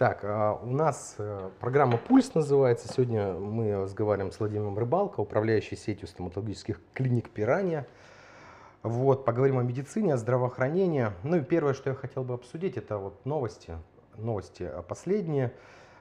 Так, а, у нас э, программа «Пульс» называется. Сегодня мы разговариваем с Владимиром Рыбалко, управляющий сетью стоматологических клиник «Пиранья». Вот, поговорим о медицине, о здравоохранении. Ну и первое, что я хотел бы обсудить, это вот новости. Новости последние.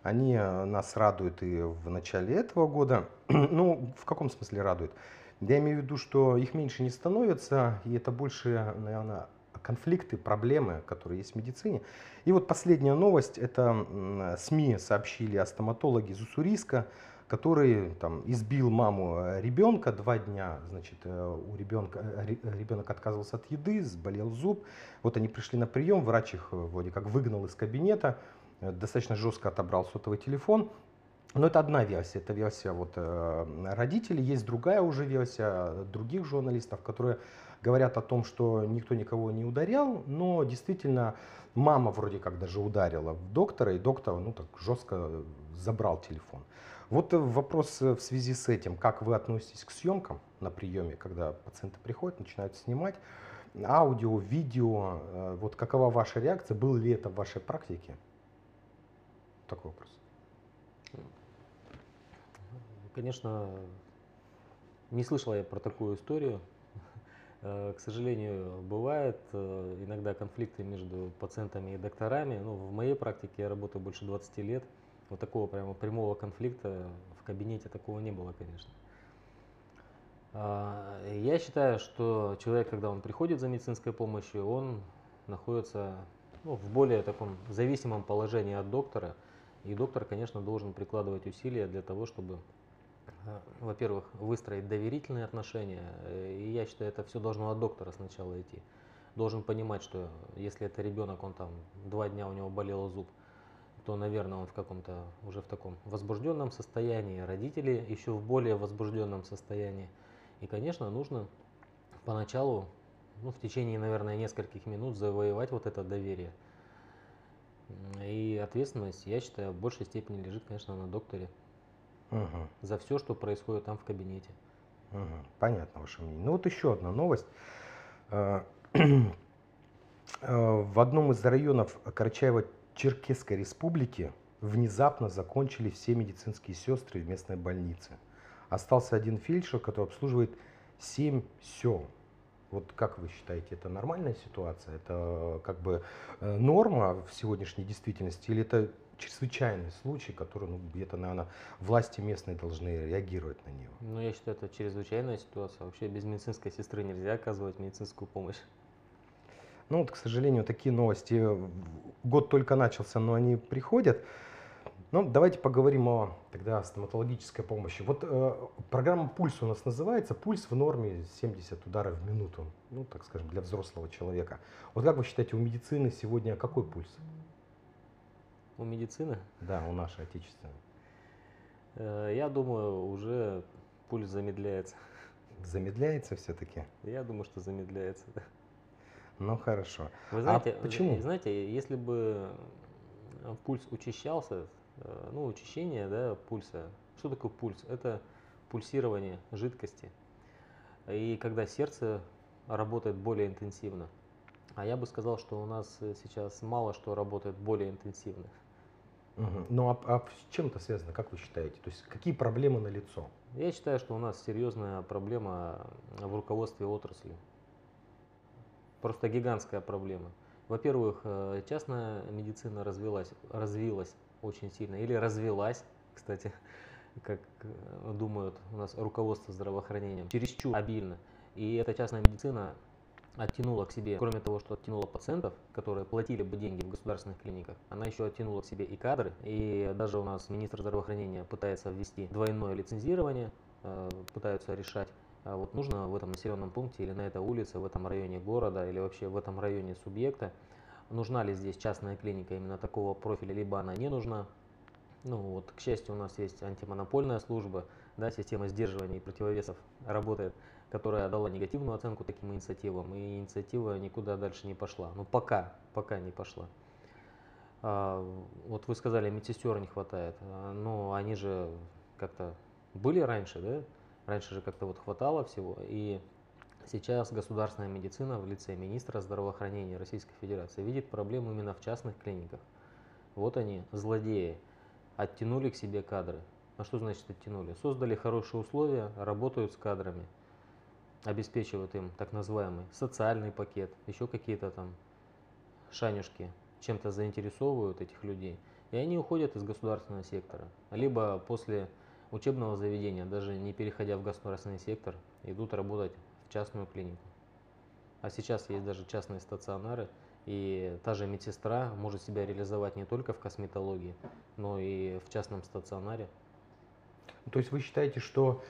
Они э, нас радуют и в начале этого года. ну, в каком смысле радуют? Я имею в виду, что их меньше не становится, и это больше, наверное, конфликты, проблемы, которые есть в медицине. И вот последняя новость, это СМИ сообщили о стоматологе из Уссурийска, который там, избил маму э, ребенка два дня, значит, э, у ребенка, э, ребенок отказывался от еды, заболел зуб. Вот они пришли на прием, врач их вроде как выгнал из кабинета, достаточно жестко отобрал сотовый телефон. Но это одна версия, это версия вот, родителей. Есть другая уже версия других журналистов, которые говорят о том, что никто никого не ударял, но действительно мама вроде как даже ударила доктора, и доктор ну, так жестко забрал телефон. Вот вопрос в связи с этим, как вы относитесь к съемкам на приеме, когда пациенты приходят, начинают снимать аудио, видео, э, вот какова ваша реакция, было ли это в вашей практике? Такой вопрос. Конечно, не слышал я про такую историю. Э, к сожалению, бывает э, иногда конфликты между пациентами и докторами. Ну, в моей практике я работаю больше 20 лет. Вот такого прямо прямого конфликта в кабинете такого не было, конечно. А, я считаю, что человек, когда он приходит за медицинской помощью, он находится ну, в более таком зависимом положении от доктора. И доктор, конечно, должен прикладывать усилия для того, чтобы во-первых, выстроить доверительные отношения. Э, и я считаю, это все должно от доктора сначала идти. Должен понимать, что если это ребенок, он там два дня у него болел зуб, то, наверное, он в каком-то уже в таком возбужденном состоянии, родители еще в более возбужденном состоянии. И, конечно, нужно поначалу, ну, в течение, наверное, нескольких минут завоевать вот это доверие. И ответственность, я считаю, в большей степени лежит, конечно, на докторе угу. за все, что происходит там в кабинете. Угу. Понятно ваше мнение. Ну вот еще одна новость. Э, э, в одном из районов Карачаево-Черкесской республики внезапно закончили все медицинские сестры в местной больнице. Остался один фельдшер, который обслуживает 7 сел. Вот как вы считаете, это нормальная ситуация? Это как бы э, норма в сегодняшней действительности или это чрезвычайный случай, который, ну, где-то, наверное, власти местные должны реагировать на него. Ну, я считаю, это чрезвычайная ситуация. Вообще без медицинской сестры нельзя оказывать медицинскую помощь. Ну, вот, к сожалению, такие новости. Год только начался, но они приходят. Ну, давайте поговорим о тогда стоматологической помощи. Вот э, программа «Пульс» у нас называется. Пульс в норме 70 ударов в минуту. Ну, так скажем, для взрослого человека. Вот как вы считаете, у медицины сегодня какой пульс? У медицины? Да, у нашей отечественной. Э, я думаю, уже пульс замедляется. Замедляется все-таки? Я думаю, что замедляется. Ну хорошо. Вы знаете, а почему? Знаете, если бы пульс учащался, ну учащение да, пульса, что такое пульс? Это пульсирование жидкости. И когда сердце работает более интенсивно. А я бы сказал, что у нас сейчас мало что работает более интенсивно. Угу. Ну а, а с чем это связано, как вы считаете? То есть какие проблемы на лицо? Я считаю, что у нас серьезная проблема в руководстве отрасли. Просто гигантская проблема. Во-первых, э, частная медицина развилась, развилась очень сильно или развелась, кстати, как э, думают у нас руководство здравоохранением, чересчур обильно. И эта частная медицина оттянула к себе, кроме того, что оттянула пациентов, которые платили бы деньги в государственных клиниках, она еще оттянула к себе и кадры. И даже у нас министр здравоохранения пытается ввести двойное лицензирование, э, пытаются решать, а вот нужно в этом населенном пункте или на этой улице, в этом районе города или вообще в этом районе субъекта, нужна ли здесь частная клиника именно такого профиля, либо она не нужна. Ну вот, к счастью, у нас есть антимонопольная служба, да, система сдерживания и противовесов работает которая дала негативную оценку таким инициативам, и инициатива никуда дальше не пошла. Ну, пока, пока не пошла. А, вот вы сказали, медсестер не хватает. А, ну, они же как-то были раньше, да? Раньше же как-то вот хватало всего. И сейчас государственная медицина в лице министра здравоохранения Российской Федерации видит проблему именно в частных клиниках. Вот они, злодеи, оттянули к себе кадры. А что значит оттянули? Создали хорошие условия, работают с кадрами, обеспечивают им так называемый социальный пакет, еще какие-то там шанюшки, чем-то заинтересовывают этих людей. И они уходят из государственного сектора. Либо после учебного заведения, даже не переходя в государственный сектор, идут работать в частную клинику. А сейчас есть даже частные стационары, и та же медсестра может себя реализовать не только в косметологии, но и в частном стационаре. То есть вы считаете, что,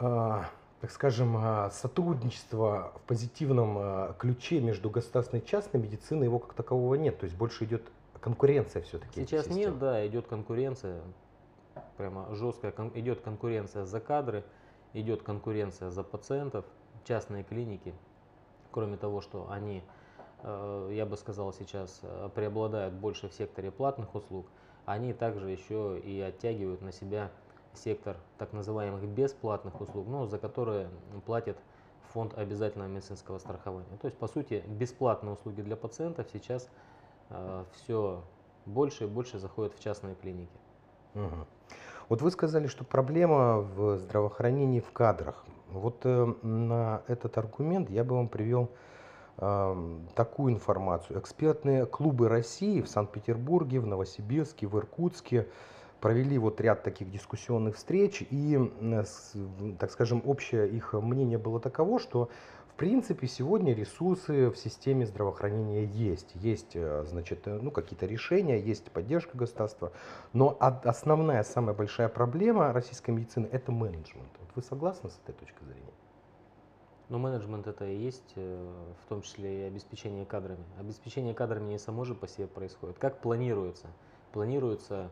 э, так скажем, э, сотрудничество в позитивном э, ключе между государственной и частной медициной его как такового нет? То есть больше идет конкуренция все-таки? Сейчас нет, да, идет конкуренция, прямо жесткая, кон- идет конкуренция за кадры, идет конкуренция за пациентов, частные клиники, кроме того, что они, э, я бы сказал сейчас, э, преобладают больше в секторе платных услуг, они также еще и оттягивают на себя сектор так называемых бесплатных услуг, ну, за которые платит фонд обязательного медицинского страхования. То есть, по сути, бесплатные услуги для пациентов сейчас все больше и больше заходят в частные клиники. Мгм. Вот вы сказали, что проблема в здравоохранении в кадрах. Вот э, на этот аргумент я бы вам привел ам, такую информацию. Экспертные клубы России в Санкт-Петербурге, в Новосибирске, в Иркутске провели вот ряд таких дискуссионных встреч, и, так скажем, общее их мнение было таково, что принципе сегодня ресурсы в системе здравоохранения есть. Есть, э, значит, э, ну, какие-то решения, есть поддержка государства, но основная, самая большая проблема российской медицины – это менеджмент. Вот вы согласны с этой точкой зрения? Но менеджмент это и есть, э, в том числе и обеспечение кадрами. Обеспечение кадрами не само же по себе происходит. Как планируется? Планируется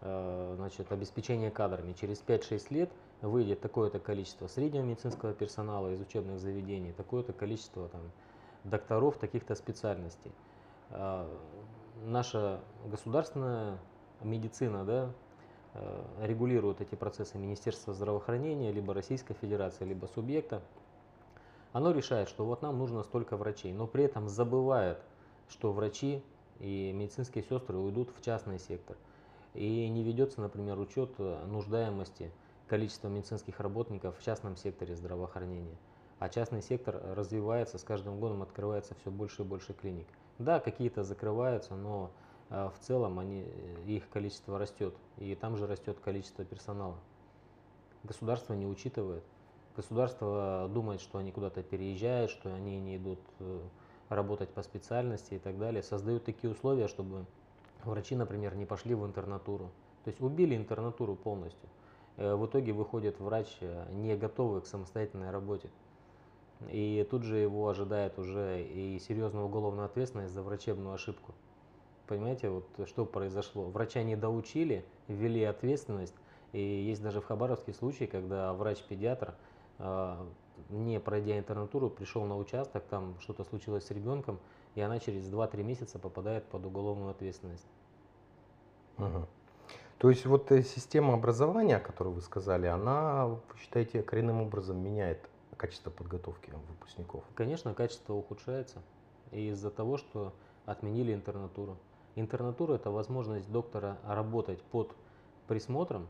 значит, обеспечение кадрами. Через 5-6 лет выйдет такое-то количество среднего медицинского персонала из учебных заведений, такое-то количество там, докторов таких-то специальностей. Э, Наша государственная медицина да, э, регулирует эти процессы Министерства здравоохранения, либо Российской Федерации, либо субъекта. Оно решает, что вот нам нужно столько врачей, но при этом забывает, что врачи и медицинские сестры уйдут в частный сектор. И не ведется, например, учет нуждаемости количества медицинских работников в частном секторе здравоохранения. А частный сектор развивается, с каждым годом открывается все больше и больше клиник. Да, какие-то закрываются, но э, в целом они, э, их количество растет. И там же растет количество персонала. Государство не учитывает. Государство думает, что они куда-то переезжают, что они не идут э, работать по специальности и так далее. Создают такие условия, чтобы врачи, например, не пошли в интернатуру. То есть убили интернатуру полностью. Э, В итоге выходит врач э, не готовый к самостоятельной работе. И тут же его ожидает уже и серьезная уголовная ответственность за врачебную ошибку. Понимаете, вот что произошло? Врача не доучили, ввели ответственность. И есть даже в Хабаровске случай, когда врач-педиатр, э, не пройдя интернатуру, пришел на участок, там что-то случилось с ребенком, и она через 2-3 месяца попадает под уголовную ответственность. Мгм. То есть вот э, система образования, о которой вы сказали, она, вы считаете, коренным образом меняет качество подготовки выпускников? Конечно, качество ухудшается из-за того, что отменили интернатуру. Интернатура – это возможность доктора работать под присмотром,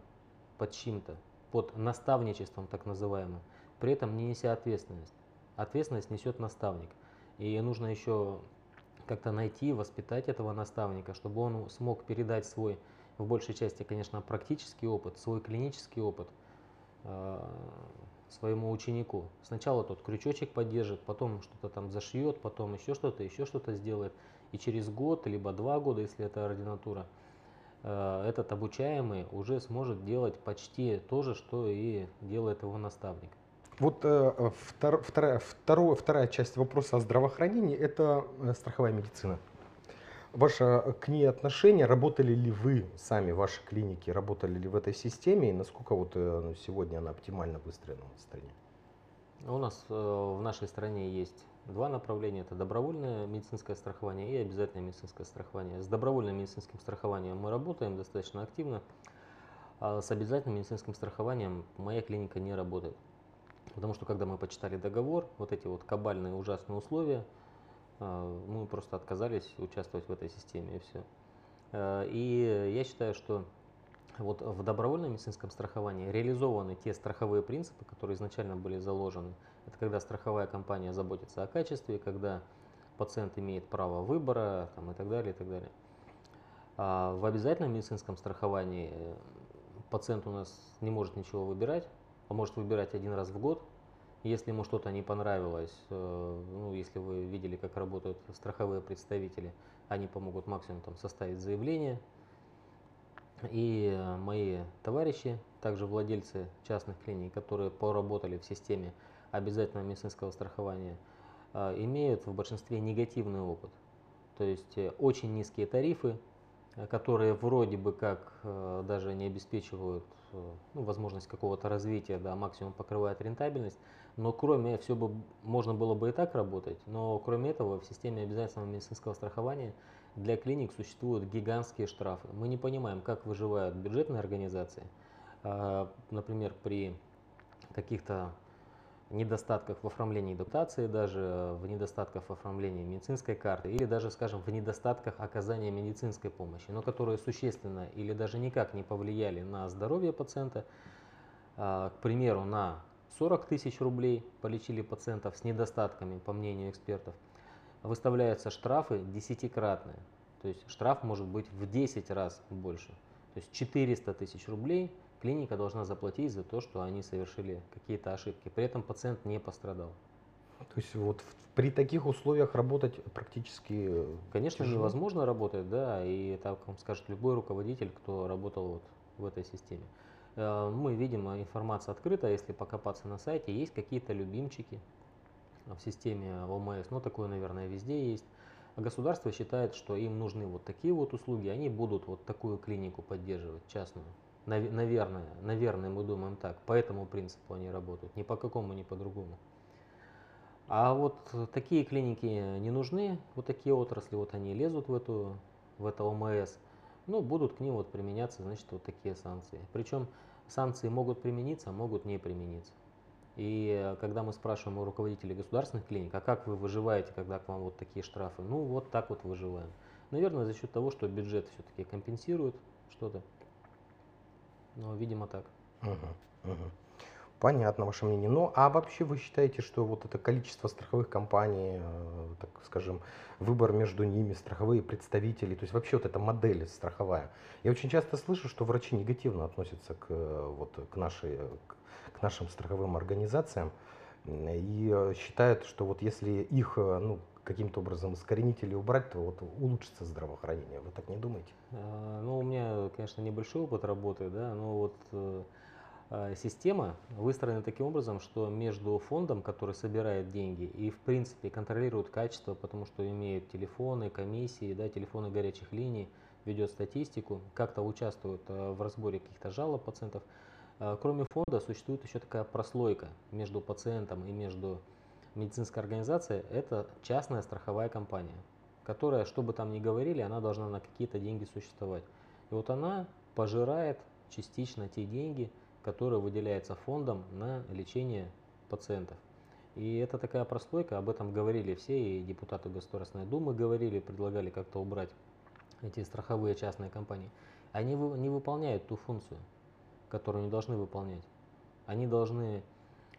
под чьим-то, под наставничеством так называемым, при этом не неся ответственность. Ответственность несет наставник. И нужно еще как-то найти, воспитать этого наставника, чтобы он смог передать свой, в большей части, конечно, практический опыт, свой клинический опыт э, своему ученику. Сначала тот крючочек поддержит, потом что-то там зашьет, потом еще что-то, еще что-то сделает. И через год, либо два года, если это ординатура, э, этот обучаемый уже сможет делать почти то же, что и делает его наставник. Вот э, втор- вторая, второе- вторая часть вопроса о здравоохранении – это э, страховая медицина. Ваше э, к ней отношение, работали ли вы сами, ваши клиники, работали ли в этой системе, и насколько вот э, ну, сегодня она оптимально выстроена в стране? У нас э, в нашей стране есть два направления. Это добровольное медицинское страхование и обязательное медицинское страхование. С добровольным медицинским страхованием мы работаем достаточно активно, а с обязательным медицинским страхованием моя клиника не работает. Потому что когда мы почитали договор, вот эти вот кабальные ужасные условия, мы просто отказались участвовать в этой системе и все. Э, и я считаю, что вот в добровольном медицинском страховании реализованы те страховые принципы, которые изначально были заложены. Это когда страховая компания заботится о качестве, когда пациент имеет право выбора там, и так далее, и так далее. А в обязательном медицинском страховании э, пациент у нас не может ничего выбирать, а может выбирать один раз в год. Если ему что-то не понравилось, э, ну, если вы видели, как работают страховые представители, они помогут максимум там, составить заявление. И э, мои товарищи, также владельцы частных клиник, которые поработали в системе обязательного медицинского страхования, имеют в большинстве негативный опыт. То есть очень низкие тарифы, Э, которые вроде бы как э, даже не обеспечивают э, ну, возможность какого-то развития, да, максимум покрывает рентабельность, но кроме все бы можно было бы и так работать, но кроме этого в системе обязательного медицинского страхования для клиник существуют гигантские штрафы. Мы не понимаем, как выживают бюджетные организации, например, при каких-то недостатках в оформлении дотации, даже в недостатках в оформлении медицинской карты или даже, скажем, в недостатках оказания медицинской помощи, но которые существенно или даже никак не повлияли на здоровье пациента. А, к примеру, на 40 тысяч рублей полечили пациентов с недостатками, по мнению экспертов, выставляются штрафы десятикратные. То есть штраф может быть в 10 раз больше. То есть 400 тысяч рублей клиника должна заплатить за то, что они совершили какие-то ошибки. При этом пациент не пострадал. То есть вот при таких условиях работать практически Конечно, тяжело. невозможно работать, да, и так вам скажет любой руководитель, кто работал вот в этой системе. Э, мы видим, а, информация открыта, если покопаться на сайте, есть какие-то любимчики в системе ОМС, ну такое, наверное, везде есть. А государство считает, что им нужны вот такие вот услуги, они будут вот такую клинику поддерживать, частную. Наверное, наверное, мы думаем так. По этому принципу они работают. Ни по какому, ни по другому. А вот такие клиники не нужны, вот такие отрасли, вот они лезут в эту, в это ОМС, ну, будут к ним вот применяться, значит, вот такие санкции. Причем санкции могут примениться, а могут не примениться. И когда мы спрашиваем у руководителей государственных клиник, а как вы выживаете, когда к вам вот такие штрафы? Ну, вот так вот выживаем. Наверное, за счет того, что бюджет все-таки компенсирует что-то. Ну, видимо, так. Угу, угу. Понятно ваше мнение. Ну, а вообще вы считаете, что вот это количество страховых компаний, э, так скажем, выбор между ними, страховые представители, то есть вообще вот эта модель страховая. Я очень часто слышу, что врачи негативно относятся к, э, вот, к, нашей, к нашим страховым организациям и э, считают, что вот если их ну, каким-то образом искоренить или убрать, то вот улучшится здравоохранение. Вы так не думаете? А, ну, у меня, конечно, небольшой опыт работы, да, но вот э, а, система выстроена таким образом, что между фондом, который собирает деньги и, в принципе, контролирует качество, потому что имеет телефоны, комиссии, да, телефоны горячих линий, ведет статистику, как-то участвует э, в разборе каких-то жалоб пациентов. Кроме фонда существует еще такая прослойка между пациентом и между медицинская организация – это частная страховая компания, которая, что бы там ни говорили, она должна на какие-то деньги существовать. И вот она пожирает частично те деньги, которые выделяются фондом на лечение пациентов. И это такая прослойка, об этом говорили все, и депутаты Государственной Думы говорили, предлагали как-то убрать эти страховые частные компании. Они не выполняют ту функцию, которую они должны выполнять. Они должны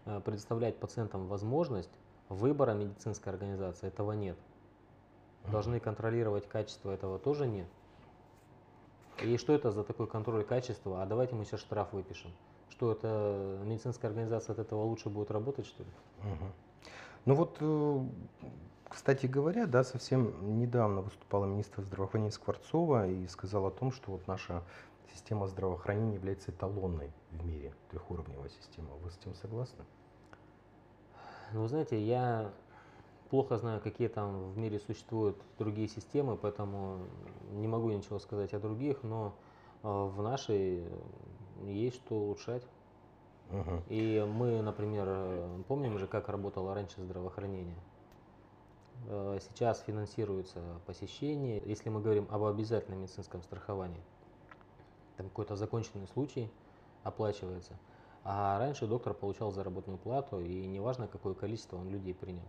э, предоставлять пациентам возможность Выбора медицинской организации этого нет. Должны контролировать качество этого тоже нет. И что это за такой контроль качества? А давайте мы сейчас штраф выпишем. Что это медицинская организация от этого лучше будет работать, что ли? Угу. Ну вот, э, кстати говоря, да, совсем недавно выступала министр здравоохранения Скворцова и сказала о том, что вот наша система здравоохранения является эталонной в мире, трехуровневая система. Вы с этим согласны? Ну, вы знаете, я плохо знаю, какие там в мире существуют другие системы, поэтому не могу ничего сказать о других, но э, в нашей есть что улучшать. Угу. И мы, например, помним же, как работало раньше здравоохранение. Э, сейчас финансируется посещение. Если мы говорим об обязательном медицинском страховании, там какой-то законченный случай оплачивается – а раньше доктор получал заработную плату, и неважно, какое количество он людей принял.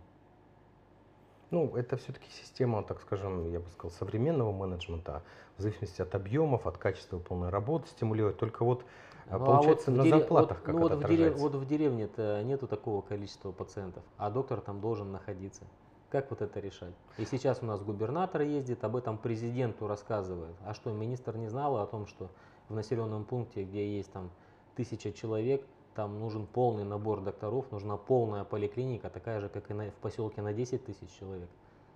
Ну, это все-таки система, так скажем, я бы сказал, современного менеджмента, в зависимости от объемов, от качества полной работы стимулирует. Только вот а, Ну, получается вот в на дере- зарплатах вот, как ну, это вот в, дере- отражается. вот в деревне-то нету такого количества пациентов, а доктор там должен находиться. Как вот это решать? И сейчас у нас губернатор ездит, об этом президенту рассказывает. А что, министр не знал о том, что в населенном пункте, где есть там тысяча человек, там нужен полный набор докторов, нужна полная поликлиника, такая же, как и на- в поселке на 10 тысяч человек.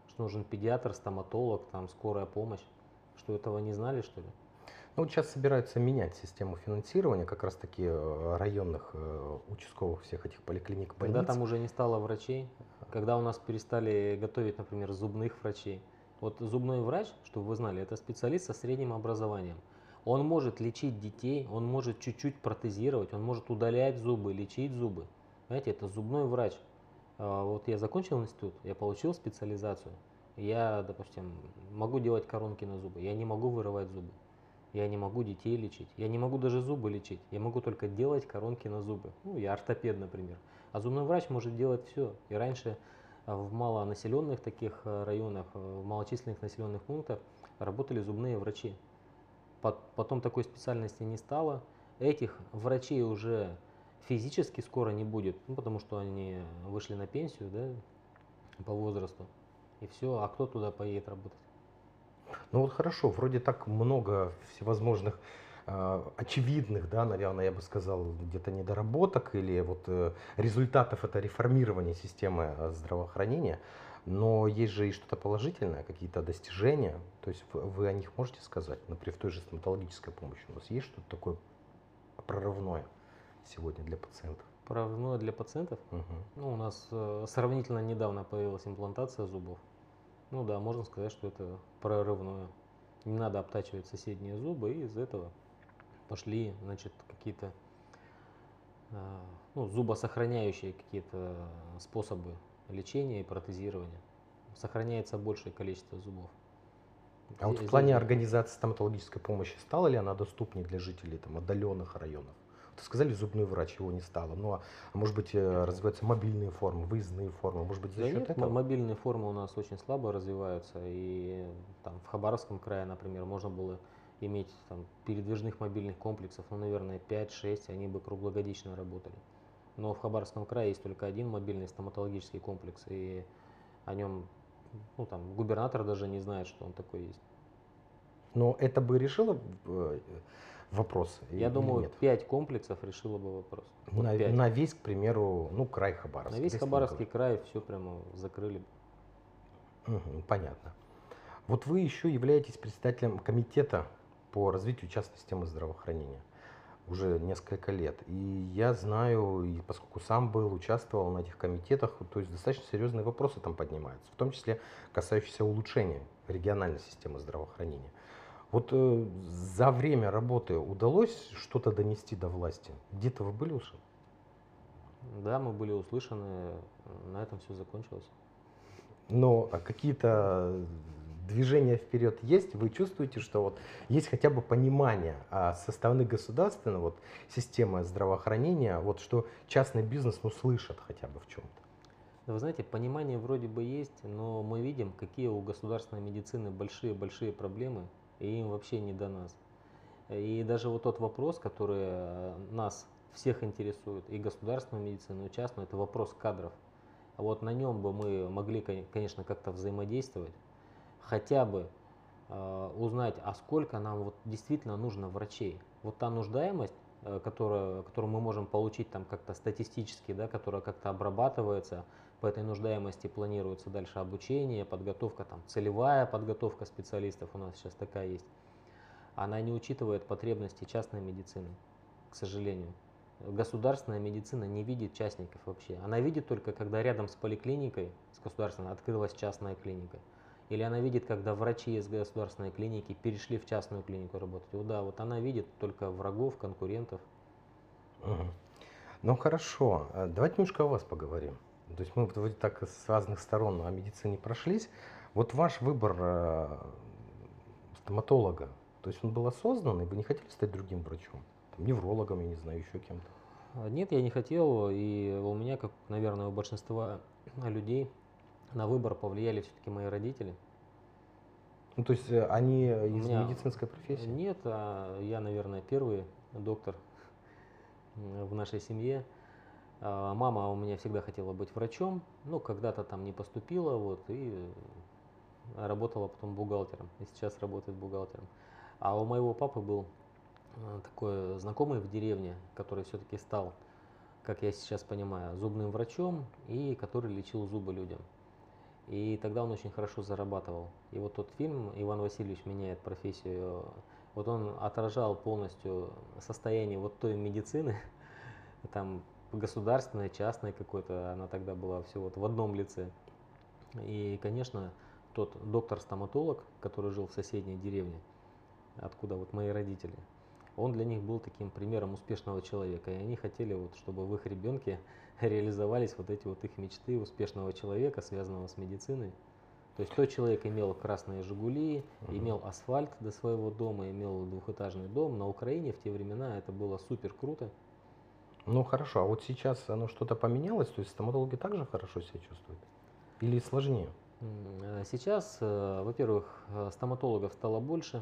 Что нужен педиатр, стоматолог, там скорая помощь. Что этого не знали, что ли? Ну, вот сейчас собираются менять систему финансирования как раз-таки э, районных э, участковых всех этих поликлиник, больниц. Когда там уже не стало врачей, когда у нас перестали готовить, например, зубных врачей. Вот зубной врач, чтобы вы знали, это специалист со средним образованием. Он может лечить детей, он может чуть-чуть протезировать, он может удалять зубы, лечить зубы. Знаете, это зубной врач. А, Вот я закончил институт, я получил специализацию. Я, допустим, могу делать коронки на зубы, я не могу вырывать зубы. Я не могу детей лечить, я не могу даже зубы лечить, я могу только делать коронки на зубы. Ну, я ортопед, например. А зубной врач может делать все. И раньше а, в малонаселенных таких а, районах, а, в малочисленных населенных пунктах работали зубные врачи. Пот- Потом такой специальности не стало. Этих врачей уже физически скоро не будет, ну, потому что они вышли на пенсию да, по возрасту. И все, а кто туда поедет работать? Ну вот хорошо, вроде так много всевозможных э, очевидных, да, наверное, я бы сказал, где-то недоработок или вот э, результатов это реформирования системы э, здравоохранения. Но есть же и что-то положительное, какие-то достижения. То есть вы, вы о них можете сказать? Например, в той же стоматологической помощи у нас есть что-то такое прорывное сегодня для пациентов? Прорывное для пациентов? Мгм. Ну, у нас э, сравнительно недавно появилась имплантация зубов. Ну да, можно сказать, что это прорывное. Не надо обтачивать соседние зубы, и из этого пошли, значит, какие-то э, ну, зубосохраняющие какие-то способы лечения и протезирования. Сохраняется большее количество зубов. А вот в плане организации стоматологической помощи стала ли она доступнее для жителей там, отдаленных районов? Вот сказали, зубной врач его не стало. Ну, а, а может быть, э, развиваются мобильные формы, выездные формы? Может быть, за Да счет нет, этого? мобильные формы у нас очень слабо развиваются, и там в Хабаровском крае, например, можно было иметь там передвижных мобильных комплексов, ну, наверное, 5-6, они бы круглогодично работали. Но в Хабаровском крае есть только один мобильный стоматологический комплекс, и о нем, ну, там, губернатор даже не знает, что он такой есть. Но это бы решило э, вопрос? Я думаю, нет? 5 комплексов решило бы вопрос. Вот на, пять. на весь, к примеру, ну, край Хабаровский. На весь Хабаровский край все прямо закрыли бы. Мгм, понятно. Вот вы еще являетесь председателем комитета по развитию частной системы здравоохранения уже несколько лет. И я знаю, и поскольку сам был, участвовал на этих комитетах, то есть достаточно серьезные вопросы там поднимаются, в том числе касающиеся улучшения региональной системы здравоохранения. Вот э, за время работы удалось что-то донести до власти? Где-то вы были услышаны? Да, мы были услышаны, на этом все закончилось. Но а какие-то движения вперед есть? Вы чувствуете, что вот есть хотя бы понимание а, со стороны государственной вот, системы здравоохранения, вот, что частный бизнес ну, слышит хотя бы в чем-то? Вы знаете, понимание вроде бы есть, но мы видим, какие у государственной медицины большие-большие проблемы, и им вообще не до нас. И даже вот тот вопрос, который э, нас всех интересует, и государственную медицину, и частную, это вопрос кадров. Вот на нем бы мы могли, кон- конечно, как-то взаимодействовать, хотя бы э, узнать, а сколько нам вот действительно нужно врачей. Вот та нуждаемость, э, которая, которую мы можем получить там как-то статистически, да, которая как-то обрабатывается, по этой нуждаемости планируется дальше обучение, подготовка, там, целевая подготовка специалистов у нас сейчас такая есть. Она не учитывает потребности частной медицины, к сожалению. Государственная медицина не видит частников вообще. Она видит только, когда рядом с поликлиникой, с государственной, открылась частная клиника. Или она видит, когда врачи из государственной клиники перешли в частную клинику работать. Вот да, вот она видит только врагов, конкурентов. Мгм. Ну хорошо, а давайте немножко о вас поговорим. То есть мы вот вроде так с разных сторон о медицине прошлись. Вот ваш выбор э, стоматолога, то есть он был осознанный, вы не хотели стать другим врачом? Там, неврологом, я не знаю, еще кем-то. А, Нет, я не хотел, и у меня, как, наверное, у большинства людей, На выбор повлияли все-таки мои родители. Ну, то есть э, они из меня- медицинской профессии? Нет, а я, наверное, первый доктор в нашей семье. А, Мама у меня всегда хотела быть врачом, ну, когда-то там не поступила, вот, и работала потом бухгалтером, и сейчас работает бухгалтером. А у моего папы был э, такой знакомый в деревне, который все-таки стал, как я сейчас понимаю, зубным врачом, и который лечил зубы людям. И тогда он очень хорошо зарабатывал. И вот тот фильм «Иван Васильевич меняет профессию», вот он отражал полностью состояние вот той медицины, там государственной, частной какой-то, она тогда была все вот в одном лице. И, конечно, тот доктор-стоматолог, который жил в соседней деревне, откуда вот мои родители, он для них был таким примером успешного человека. И они хотели, вот, чтобы в их ребенке реализовались вот эти вот их мечты успешного человека, связанного с медициной. То есть тот человек имел красные «Жигули», Мгм. имел асфальт до своего дома, имел двухэтажный дом. На Украине в те времена это было супер круто. Ну хорошо, а вот сейчас оно что-то поменялось, то есть стоматологи также хорошо себя чувствуют? Или сложнее? Э, Сейчас, э, во-первых, э, стоматологов стало больше,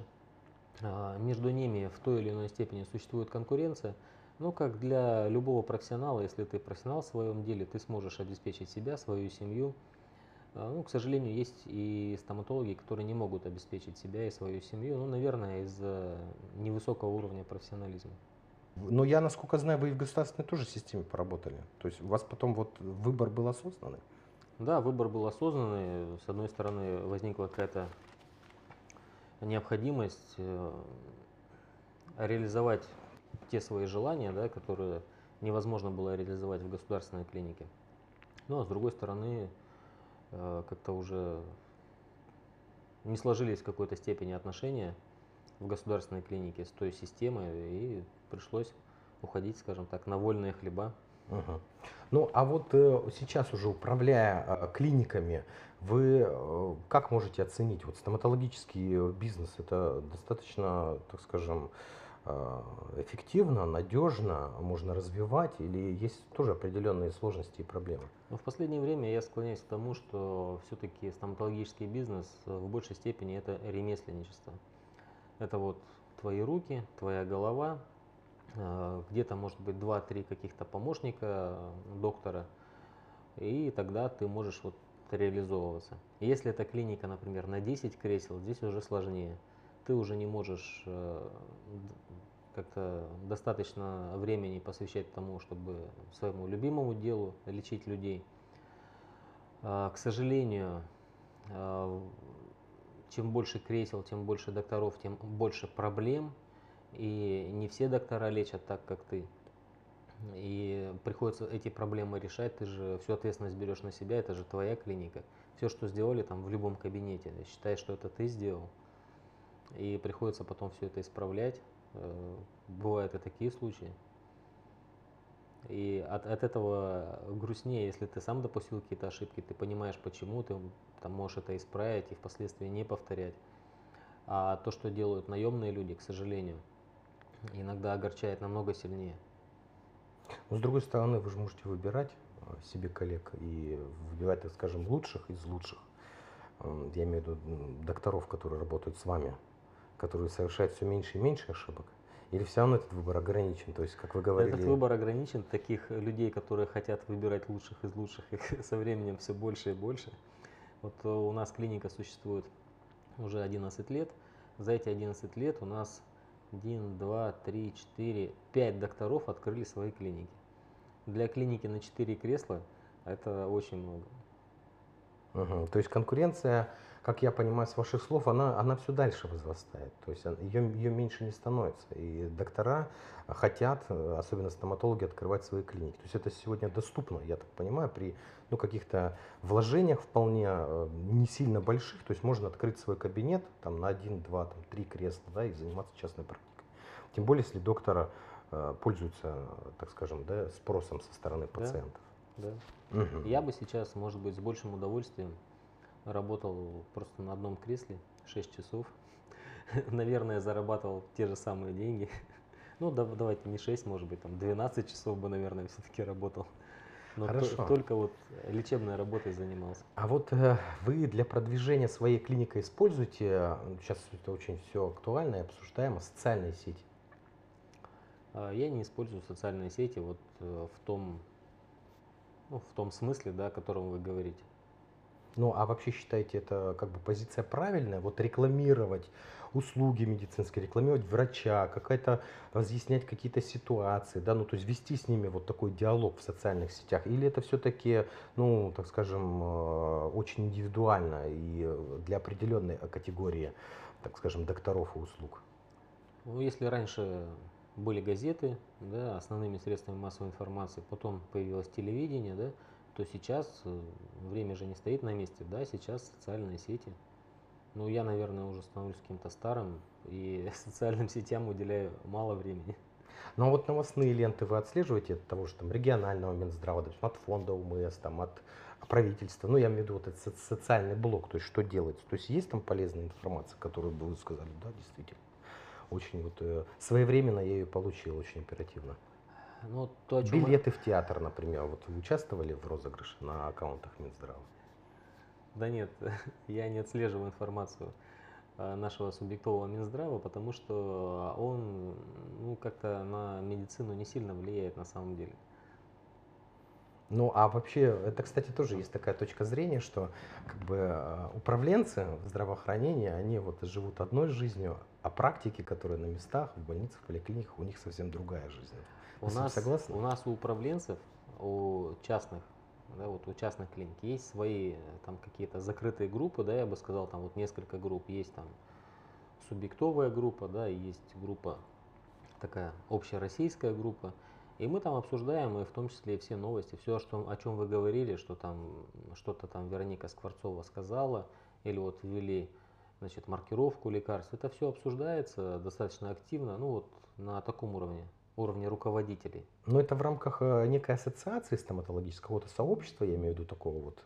между ними в той или иной степени существует конкуренция. Ну, как для любого профессионала, если ты профессионал в своем деле, ты сможешь обеспечить себя, свою семью. А, Ну, к сожалению, есть и стоматологи, которые не могут обеспечить себя и свою семью, ну, наверное, из-за невысокого уровня профессионализма. Но я, насколько знаю, вы и в государственной тоже системе поработали. То есть у вас потом вот выбор был осознанный? Да, выбор был осознанный. С одной стороны, возникла какая-то необходимость э, реализовать те свои желания, да, которые невозможно было реализовать в государственной клинике. Ну а с другой стороны, э, как-то уже не сложились в какой-то степени отношения в государственной клинике с той системой, и пришлось уходить, скажем так, на вольные хлеба. Мгм. Ну, а вот э, сейчас уже управляя э, клиниками, вы э, как можете оценить вот стоматологический э, бизнес? Это достаточно, так скажем, э, эффективно, надежно, можно развивать или есть тоже определенные сложности и проблемы? Но в последнее время я склоняюсь к тому, что все-таки стоматологический бизнес э, в большей степени это ремесленничество. Это вот твои руки, твоя голова, где-то может быть 2-3 каких-то помощника э, доктора, и тогда ты можешь вот реализовываться. Если это клиника, например, на 10 кресел, здесь уже сложнее. Ты уже не можешь э, как-то достаточно времени посвящать тому, чтобы своему любимому делу лечить людей. А, К сожалению, чем больше кресел, тем больше докторов, тем больше проблем. И не все доктора лечат так, как ты. И приходится эти проблемы решать, ты же всю ответственность берешь на себя, это же твоя клиника. Все, что сделали там в любом кабинете, считай, что это ты сделал. И приходится потом все это исправлять. Э, Бывают и такие случаи. И от, от этого грустнее, если ты сам допустил какие-то ошибки, ты понимаешь, почему, ты там, можешь это исправить и впоследствии не повторять. А то, что делают наемные люди, к сожалению, иногда огорчает намного сильнее. Но с другой стороны, вы же можете выбирать э, себе коллег и выбирать, так скажем, лучших из лучших. М, Я имею в виду докторов, которые работают с вами, которые совершают все меньше и меньше ошибок. Или все равно этот выбор ограничен? То есть, как вы говорили, Этот выбор ограничен. Таких людей, которые хотят выбирать лучших из лучших, их со временем все больше и больше. Вот э, у нас клиника существует уже 11 лет. За эти 11 лет у нас 1, 2, 3, 4, 5 докторов открыли свои клиники. Для клиники на 4 кресла это очень много. Мгм. То есть конкуренция, как я понимаю с ваших слов, она, она все дальше возрастает. То есть ее, ее меньше не становится. И доктора хотят, особенно стоматологи, открывать свои клиники. То есть это сегодня доступно, я так понимаю, при ну, каких-то вложениях вполне э, не сильно больших. То есть можно открыть свой кабинет там, на один, два, там, три кресла да, и заниматься частной практикой. Тем более, если доктора э, пользуются, так скажем, да, спросом со стороны пациентов. Да. Мгм. Я бы сейчас, может быть, с большим удовольствием работал просто на одном кресле 6 часов. Наверное, зарабатывал те же самые деньги. Ну, да- давайте не 6, может быть, там 12 часов бы, наверное, все-таки работал. Но Хорошо. только вот лечебной работой занимался. А вот э, вы для продвижения своей клиники используете, сейчас это очень все актуально и обсуждаемо, социальные сети? А Я не использую социальные сети вот э, в том, ну, в том смысле, да, о котором вы говорите. Ну, а вообще считаете, это как бы позиция правильная? Вот рекламировать услуги медицинские, рекламировать врача, какая-то разъяснять какие-то ситуации, да, ну, то есть вести с ними вот такой диалог в социальных сетях? Или это все-таки, ну, так скажем, э, очень индивидуально и для определенной категории, так скажем, докторов и услуг? Ну, если раньше были газеты, да, основными средствами массовой информации, потом появилось телевидение, да, то сейчас э, время же не стоит на месте, да, сейчас социальные сети. Ну, я, наверное, уже становлюсь каким-то старым и социальным сетям уделяю мало времени. Ну а вот новостные ленты вы отслеживаете от того же там регионального Минздрава, допустим, от фонда УМС, там, от правительства, ну я имею в виду вот этот со- социальный блок, то есть что делается, то есть есть там полезная информация, которую бы вы сказали, да, действительно, очень вот э, своевременно я ее получил, очень оперативно. Ну, то, о чем Билеты в театр, например, вот вы участвовали в розыгрыше на аккаунтах Минздрава? Да нет, я не отслеживаю информацию э, нашего субъектового Минздрава, потому что он ну, как-то на медицину не сильно влияет на самом деле. Ну, а вообще, это, кстати, тоже есть такая точка зрения, что как бы э, управленцы в здравоохранении, они вот живут одной жизнью, а практики, которые на местах, в больницах, в поликлиниках, у них совсем другая жизнь. У Вы этим нас, согласны? у нас у управленцев, у частных, да, вот у частных клиник есть свои там какие-то закрытые группы, да, я бы сказал, там вот несколько групп, есть там субъектовая группа, да, и есть группа такая общероссийская группа, и мы там обсуждаем, и в том числе и все новости, все, что, о чем вы говорили, что там что-то там Вероника Скворцова сказала, или вот ввели значит, маркировку лекарств, это все обсуждается достаточно активно, ну вот на таком уровне, уровне руководителей. Но это в рамках э, некой ассоциации стоматологического сообщества, я имею в виду такого вот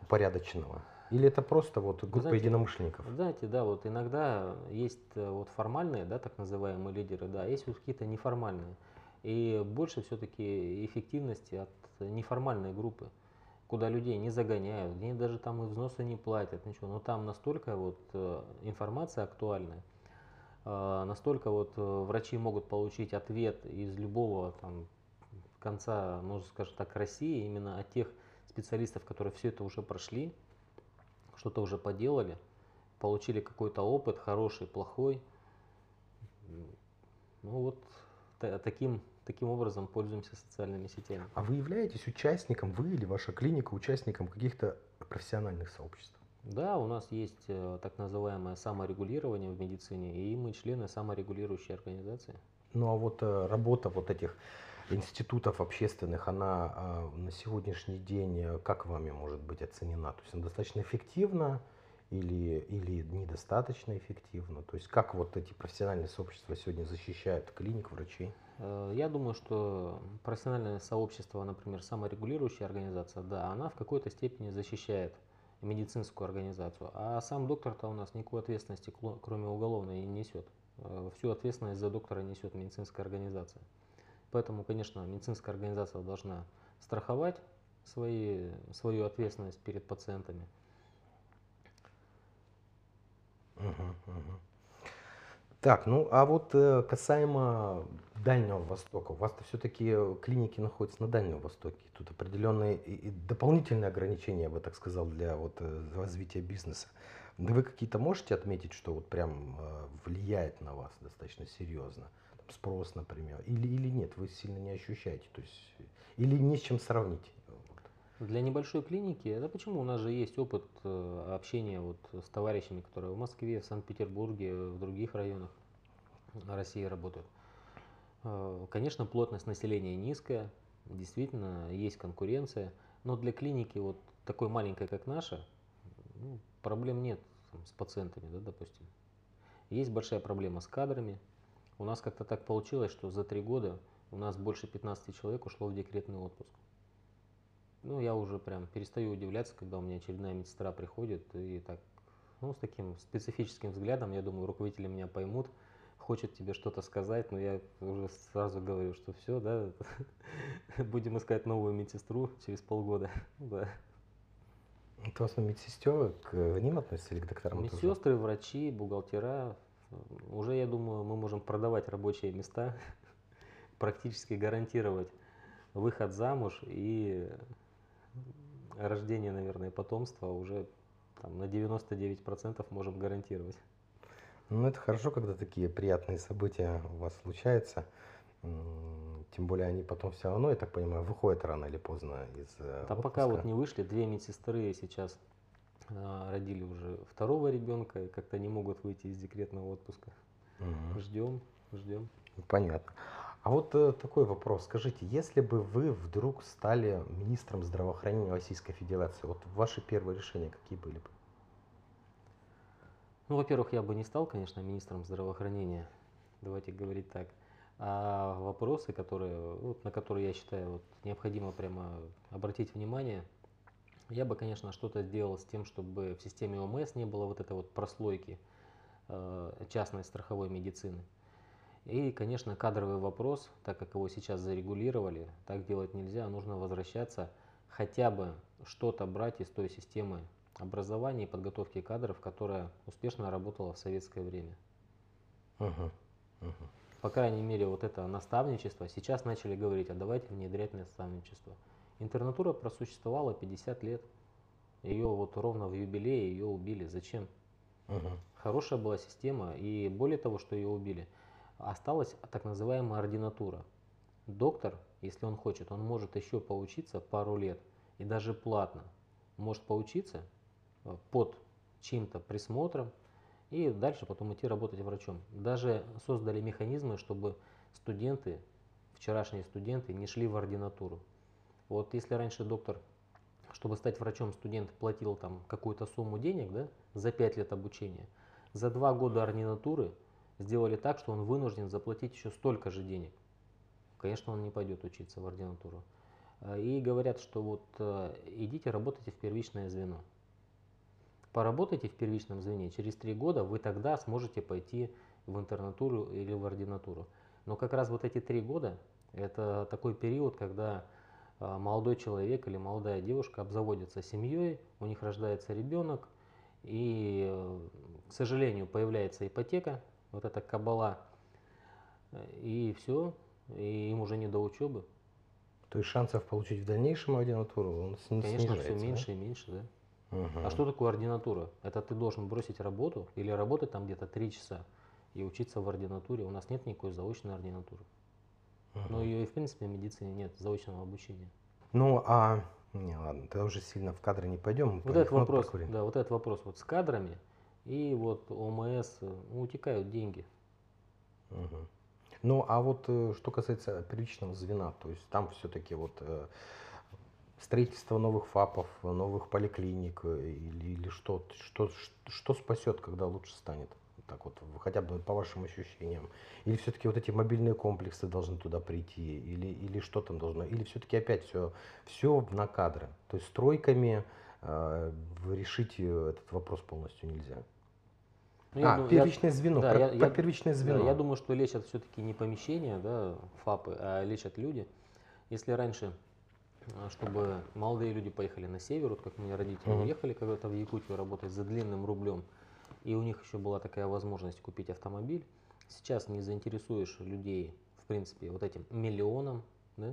упорядоченного? Или это просто вот группа знаете, единомышленников? Знаете, да, вот иногда есть э, вот формальные, да, так называемые лидеры, да, есть вот какие-то неформальные. И больше все-таки эффективности от неформальной группы, куда людей не загоняют, где даже там и взносы не платят, ничего. Но там настолько вот э, информация актуальная, э, настолько вот э, врачи могут получить ответ из любого там конца, можно скажем так, России, именно от тех специалистов, которые все это уже прошли, что-то уже поделали, получили какой-то опыт, хороший, плохой. Ну вот та- таким, таким образом пользуемся социальными сетями. А вы являетесь участником, вы или ваша клиника участником каких-то профессиональных сообществ? Да, у нас есть э, так называемое саморегулирование в медицине, и мы члены саморегулирующей организации. Ну а вот э, работа вот этих институтов общественных, она э, на сегодняшний день как вами может быть оценена? То есть она достаточно эффективна или, или недостаточно эффективна? То есть как вот эти профессиональные сообщества сегодня защищают клиник, врачей? Э, Я думаю, что профессиональное сообщество, например, саморегулирующая организация, да, она в какой-то степени защищает медицинскую организацию, а сам доктор-то у нас никакой ответственности, кроме уголовной, не несет. Э, Всю ответственность за доктора несет медицинская организация. Поэтому, конечно, медицинская организация должна страховать свои, свою ответственность перед пациентами. Мгм. Так, ну а вот э, касаемо Дальнего Востока, у вас-то все-таки клиники находятся на Дальнем Востоке. Тут определенные и, и дополнительные ограничения, я бы так сказал, для вот э, развития бизнеса. Да Вы какие-то можете отметить, что вот прям э, влияет на вас достаточно серьезно? Там спрос, например, или, или нет, вы сильно не ощущаете, то есть, или не с чем сравнить? Для небольшой клиники, да почему? У нас же есть опыт э, общения вот с товарищами, которые в Москве, в Санкт-Петербурге, в других районах России работают. Э, Конечно, плотность населения низкая, действительно есть конкуренция, но для клиники вот такой маленькой, как наша, ну, проблем нет там, с пациентами, да, допустим. Есть большая проблема с кадрами. У нас как-то так получилось, что за три года у нас больше 15 человек ушло в декретный отпуск. Ну, я уже прям перестаю удивляться, когда у меня очередная медсестра приходит и так, ну, с таким специфическим взглядом, я думаю, руководители меня поймут, хочет тебе что-то сказать, но я уже сразу говорю, что все, да, будем искать новую медсестру через полгода. Да. Это в основном медсестер к ним относятся или к докторам тоже? Медсестры, врачи, бухгалтера. Уже, я думаю, мы можем продавать рабочие места, практически гарантировать выход замуж и рождение, наверное, потомства уже там, на 99% можем гарантировать. Ну, это хорошо, когда такие приятные события у вас случаются. Тем более они потом все равно, я так понимаю, выходят рано или поздно из э, Там пока отпуска. вот не вышли, две медсестры сейчас а, родили уже второго ребенка и как-то не могут выйти из декретного отпуска. Мгм. Ждем, ждем. Понятно. А вот э, такой вопрос. Скажите, если бы вы вдруг стали министром здравоохранения Российской Федерации, вот ваши первые решения какие были бы? Ну, во-первых, я бы не стал, конечно, министром здравоохранения, давайте говорить так. А вопросы, которые, вот, на которые я считаю вот, необходимо прямо обратить внимание, я бы, конечно, что-то сделал с тем, чтобы в системе ОМС не было вот этой вот прослойки э, частной страховой медицины. И, конечно, кадровый вопрос, так как его сейчас зарегулировали, так делать нельзя, нужно возвращаться, хотя бы что-то брать из той системы образования и подготовки кадров, которая успешно работала в советское время. Мгм. Мгм. По крайней мере, вот это наставничество, сейчас начали говорить, а давайте внедрять наставничество. Интернатура просуществовала 50 лет. Ее вот ровно в юбилее ее убили. Зачем? Мгм. Хорошая была система, и более того, что ее убили, осталась так называемая ординатура. Доктор, если он хочет, он может еще поучиться пару лет, и даже платно может поучиться э, под чьим-то присмотром, и дальше потом идти работать врачом. Даже создали механизмы, чтобы студенты, вчерашние студенты, не шли в ординатуру. Вот если раньше доктор, чтобы стать врачом, студент платил там какую-то сумму денег, да, за 5 лет обучения, за 2 года ординатуры сделали так, что он вынужден заплатить еще столько же денег. Конечно, он не пойдет учиться в ординатуру. А, И говорят, что вот э, идите работайте в первичное звено. Поработайте в первичном звене, через три года вы тогда сможете пойти в интернатуру или в ординатуру. Но как раз вот эти три года, это такой период, когда а, молодой человек или молодая девушка обзаводятся семьей, у них рождается ребенок, и, э, к сожалению, появляется ипотека, вот эта кабала, и все, и им уже не до учебы. То есть шансов получить в дальнейшем ординатуру он Конечно, все снижается, да? меньше и меньше, да. Мгм. А что такое ординатура? Это ты должен бросить работу или работать там где-то три часа и учиться в ординатуре. У нас нет никакой заочной ординатуры. Но Мгм. ее и в принципе в медицине нет, заочного обучения. Ну, а... Не, ладно, тогда уже сильно в кадры не пойдем. Вот этот вопрос, поговорим. да, вот этот вопрос вот с кадрами и вот ОМС, э, ну, утекают деньги. Мгм. Ну, а вот э, что касается первичного звена, то есть там все-таки вот э, строительство новых ФАПов, новых поликлиник или, или что, что, что спасет, когда лучше станет? Так вот, хотя бы по вашим ощущениям. Или все-таки вот эти мобильные комплексы должны туда прийти, или, или что там должно, или все-таки опять все, все на кадры. То есть стройками э, решить этот вопрос полностью нельзя. Ну, я а, ду- я- первичное звено, да, про, я- про я- первичное Да, звено. я думаю, что лечат все-таки не помещения, да, ФАПы, а лечат люди. Если раньше, а, чтобы молодые люди поехали на север, вот как меня родители Мгм. уехали когда-то в Якутию работать за длинным рублем, и у них еще была такая возможность купить автомобиль, сейчас не заинтересуешь людей, в принципе, вот этим миллионом, да,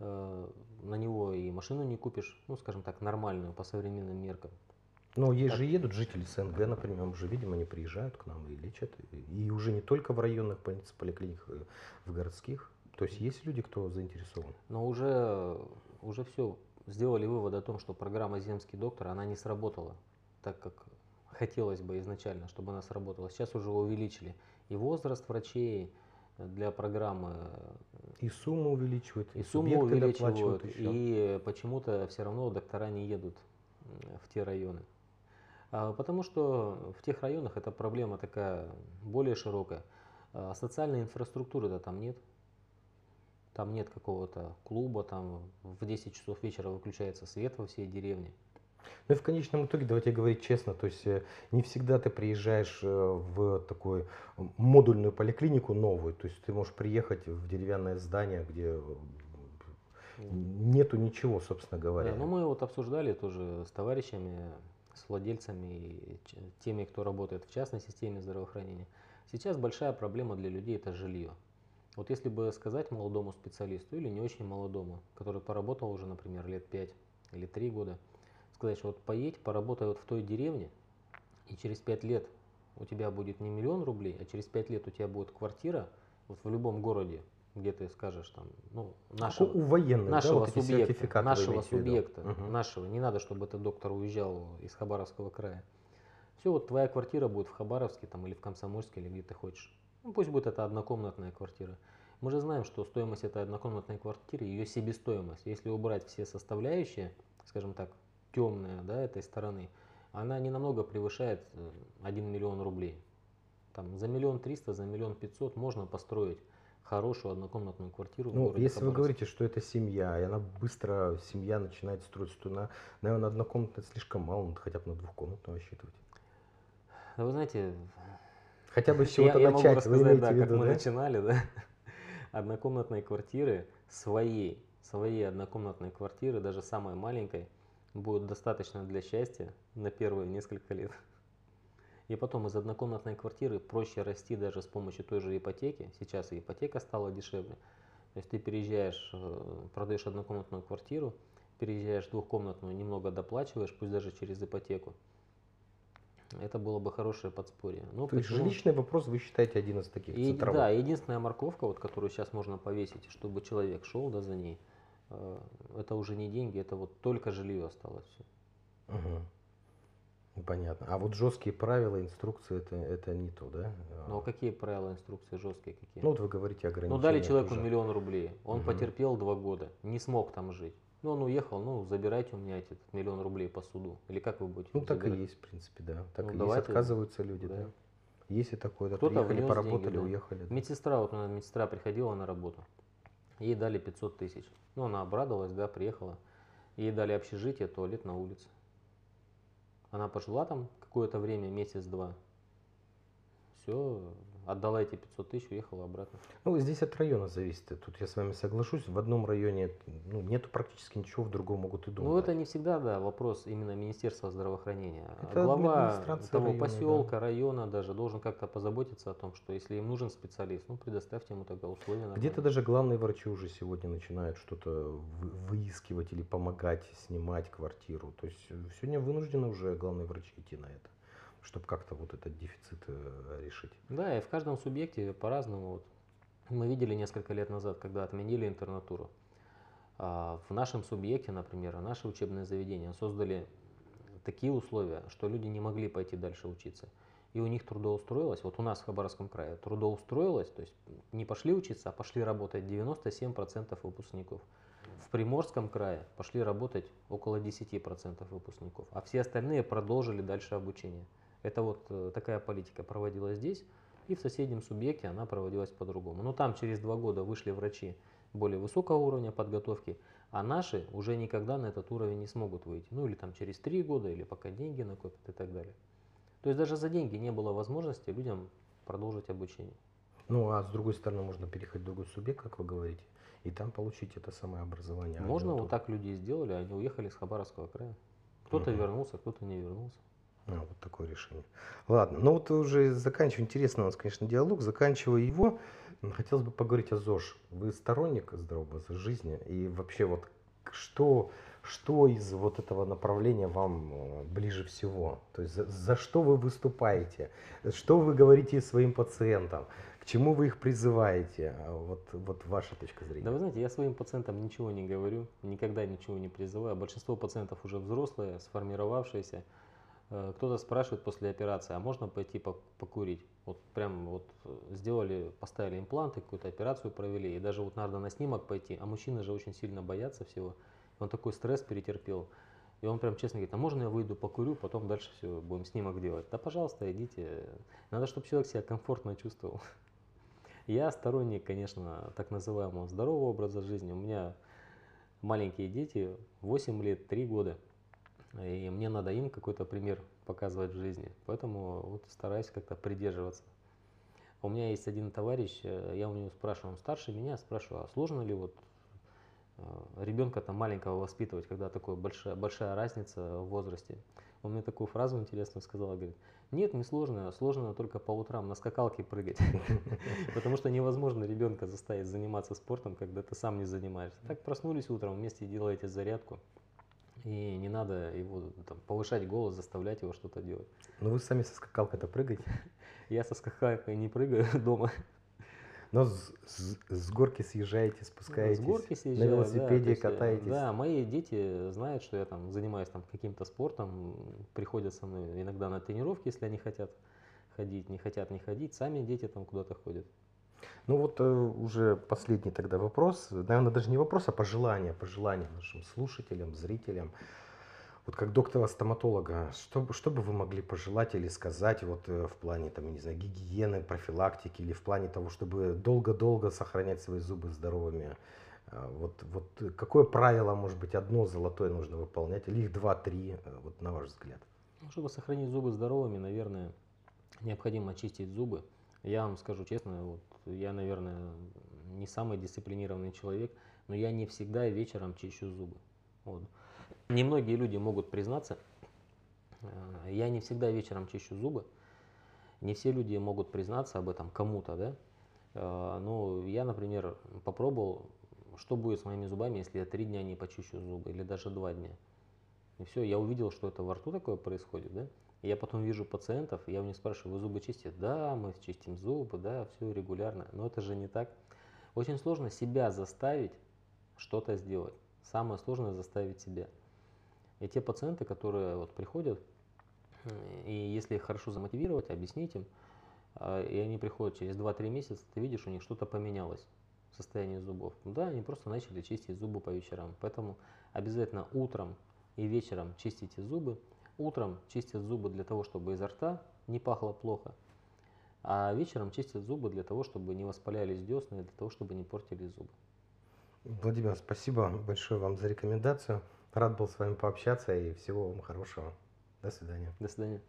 э, на него и машину не купишь, ну, скажем так, нормальную по современным меркам. Ну, есть Так. же едут жители СНГ, например, мы же видим, они приезжают к нам и лечат. И уже не только в районных больницах, поликлиниках, э, в городских. То есть есть люди, кто заинтересован. Но уже, уже все, сделали вывод о том, что программа «Земский доктор», она не сработала так, как хотелось бы изначально, чтобы она сработала. Сейчас уже увеличили и возраст врачей для программы, И сумму увеличивают, и сумму субъекты увеличивают, и почему-то все равно доктора не едут в те районы. А, Потому что в тех районах эта проблема такая более широкая. А Социальной инфраструктуры-то там нет. Там нет какого-то клуба, там в 10 часов вечера выключается свет во всей деревне. Ну и в конечном итоге, давайте говорить честно, то есть э, не всегда ты приезжаешь э, в такую модульную поликлинику новую, то есть ты можешь приехать в деревянное здание, где э, нету ничего, собственно Да, говоря. ну мы вот обсуждали тоже с товарищами, с владельцами теми, кто работает в частной системе здравоохранения. Сейчас большая проблема для людей это жилье. Вот если бы сказать молодому специалисту или не очень молодому, который поработал уже, например, лет 5 или 3 года, сказать, что вот поедь, поработай вот в той деревне, и через 5 лет у тебя будет не миллион рублей, а через 5 лет у тебя будет квартира вот в любом городе, где ты скажешь там, ну, нашего, у военных, да, нашего вот эти субъекта, нашего субъекта, Мгм. нашего. Не надо, чтобы этот доктор уезжал из Хабаровского края. Все, вот твоя квартира будет в Хабаровске там, или в Комсомольске, или где ты хочешь. Ну, пусть будет это однокомнатная квартира. Мы же знаем, что стоимость этой однокомнатной квартиры, ее себестоимость, если убрать все составляющие, скажем так, темные да, этой стороны, она не намного превышает э, 1 миллион рублей. Там за миллион триста, за миллион пятьсот можно построить хорошую однокомнатную квартиру в Ну, если вы Хабаровск. говорите, что это семья, и она быстро, семья начинает строиться, то, на, наверное, однокомнатная слишком мало, надо хотя бы на двухкомнатную рассчитывать. Да вы знаете, Хотя бы с я, чего-то я могу начать, вы рассказать, да, в как виду, мы да? начинали, да? Однокомнатные квартиры, своей, своей однокомнатной квартиры, даже самой маленькой, будет достаточно для счастья на первые несколько лет. И потом из однокомнатной квартиры проще расти даже с помощью той же ипотеки. Сейчас и ипотека стала дешевле. То есть ты переезжаешь, э, продаешь однокомнатную квартиру, переезжаешь в двухкомнатную, немного доплачиваешь, пусть даже через ипотеку. Это было бы хорошее подспорье. Ну, То есть почему? жилищный вопрос вы считаете один из таких И, центровых? да, единственная морковка, вот, которую сейчас можно повесить, чтобы человек шел да, за ней, э, это уже не деньги, это вот только жилье осталось. всё. Понятно. А вот жесткие правила, инструкции, это, это не то, да? Ну а какие правила, инструкции жесткие какие? Ну, вот вы говорите ограничения. Ну, дали человеку тоже. миллион рублей, он Мгм. потерпел два года, не смог там жить. Ну, он уехал, ну, забирайте у меня этот миллион рублей по суду. Или как вы будете Ну, так и забирать? есть, в принципе, да. Так Ну, и есть, отказываются люди, да. да. Есть и такое, да. Кто-то Приехали, поработали, деньги, да. уехали. да. Медсестра, вот у нас медсестра приходила на работу, ей дали 500 тысяч. Ну, она обрадовалась, да, приехала. Ей дали общежитие, туалет на улице. Она пожила там какое-то время, месяц-два. Все, отдала эти 500 тысяч, уехала обратно. Ну, здесь от района зависит. Тут я с вами соглашусь. В одном районе ну, нету практически ничего, в другом могут и дом Ну, это не всегда, да, вопрос именно Министерства здравоохранения. Это Глава того района, да. поселка, района даже должен как-то позаботиться о том, что если им нужен специалист, ну, предоставьте ему тогда условия. Где-то даже главные врачи уже сегодня начинают что-то вы- выискивать или помогать снимать квартиру. То есть э, сегодня вынуждены уже главные врачи идти на это, чтобы как-то вот этот дефицит э, решить. Да, и в каждом субъекте по-разному. Вот. Мы видели несколько лет назад, когда отменили интернатуру. А, В нашем субъекте, например, наши учебные заведения создали такие условия, что люди не могли пойти дальше учиться. И у них трудоустроилось, вот у нас в Хабаровском крае, трудоустроилось, то есть не пошли учиться, а пошли работать 97% выпускников. В Приморском крае пошли работать около 10% выпускников, а все остальные продолжили дальше обучение. Это вот э, такая политика проводилась здесь, и в соседнем субъекте она проводилась по-другому. Но там через два года вышли врачи более высокого уровня подготовки, а наши уже никогда на этот уровень не смогут выйти. Ну или там через три года, или пока деньги накопят и так далее. То есть даже за деньги не было возможности людям продолжить обучение. Ну, а с другой стороны, можно переходить в другой субъект, как вы говорите, и там получить это самое образование. Можно Одно вот так люди сделали, они уехали с Хабаровского края. Кто-то Мгм. вернулся, кто-то не вернулся. А, вот такое решение. Ладно, ну вот уже заканчивая, интересный у нас, конечно, диалог, заканчивая его, хотелось бы поговорить о ЗОЖ. Вы сторонник здорового жизни и вообще вот что, что из вот этого направления вам э, ближе всего? То есть за, за что вы выступаете? Что вы говорите своим пациентам? К чему вы их призываете? А Вот, вот ваша точка зрения. Да вы знаете, я своим пациентам ничего не говорю, никогда ничего не призываю. Большинство пациентов уже взрослые, сформировавшиеся. Э, Кто-то спрашивает после операции, а можно пойти пок- покурить? Вот прям вот э, сделали, поставили импланты, какую-то операцию провели, и даже вот надо на снимок пойти, а мужчины же очень сильно боятся всего. Он такой стресс перетерпел. И он прям честно говорит, а можно я выйду, покурю, потом дальше все, будем снимок делать. Да, пожалуйста, идите. Надо, чтобы человек себя комфортно чувствовал. Я сторонник, конечно, так называемого здорового образа жизни. У меня маленькие дети, 8 лет, 3 года. И мне надо им какой-то пример показывать в жизни. Поэтому вот стараюсь как-то придерживаться. У меня есть один товарищ, э, я у него спрашиваю, он старше меня, спрашиваю, а сложно ли вот э, ребенка там маленького воспитывать, когда такая большая, большая разница в возрасте. Он мне такую фразу интересную сказал, говорит, нет, не сложно, сложно только по утрам на скакалке прыгать, потому что невозможно ребенка заставить заниматься спортом, когда ты сам не занимаешься. Так проснулись утром, вместе делаете зарядку, и не надо его там, повышать голос, заставлять его что-то делать. Ну вы сами со скакалкой-то прыгаете? Я со скакалкой не прыгаю дома. Но с, с, с горки съезжаете, спускаетесь, С горки съезжаю, на да, велосипеде есть, э, катаетесь. Да, мои дети знают, что я там занимаюсь там каким-то спортом, приходят со мной иногда на тренировки, если они хотят ходить, не хотят не ходить, сами дети там куда-то ходят. Ну вот э, уже последний тогда вопрос, наверное, даже не вопрос, а пожелание, пожелание нашим слушателям, зрителям. Вот как доктора-стоматолога, что, что бы вы могли пожелать или сказать вот э, в плане, там, не знаю, гигиены, профилактики или в плане того, чтобы долго-долго сохранять свои зубы здоровыми? А, Вот, вот э, какое правило, может быть, одно золотое нужно выполнять, или их два-три, э, вот на ваш взгляд? Ну, чтобы сохранить зубы здоровыми, наверное, необходимо чистить зубы. Я вам скажу честно, вот я, наверное, не самый дисциплинированный человек, но я не всегда вечером чищу зубы. Вот. Немногие люди могут признаться, э, я не всегда вечером чищу зубы. Не все люди могут признаться об этом кому-то, да. Э, Ну, я, например, попробовал, что будет с моими зубами, если я три дня не почищу зубы, или даже два дня. И все, я увидел, что это во рту такое происходит, да. Я потом вижу пациентов, я у них спрашиваю, вы зубы чистите? Да, мы чистим зубы, да, все регулярно. Но это же не так. Очень сложно себя заставить что-то сделать. Самое сложное заставить себя. И те пациенты, которые вот приходят, и если их хорошо замотивировать, объяснить им, а, и они приходят через 2-3 месяца, ты видишь, у них что-то поменялось в состоянии зубов. Да, они просто начали чистить зубы по вечерам. Поэтому обязательно утром и вечером чистите зубы. Утром чистят зубы для того, чтобы изо рта не пахло плохо. А вечером чистят зубы для того, чтобы не воспалялись десны, и для того, чтобы не портили зубы. Владимир, спасибо большое вам за рекомендацию. Рад был с вами пообщаться и всего вам хорошего. До свидания. До свидания.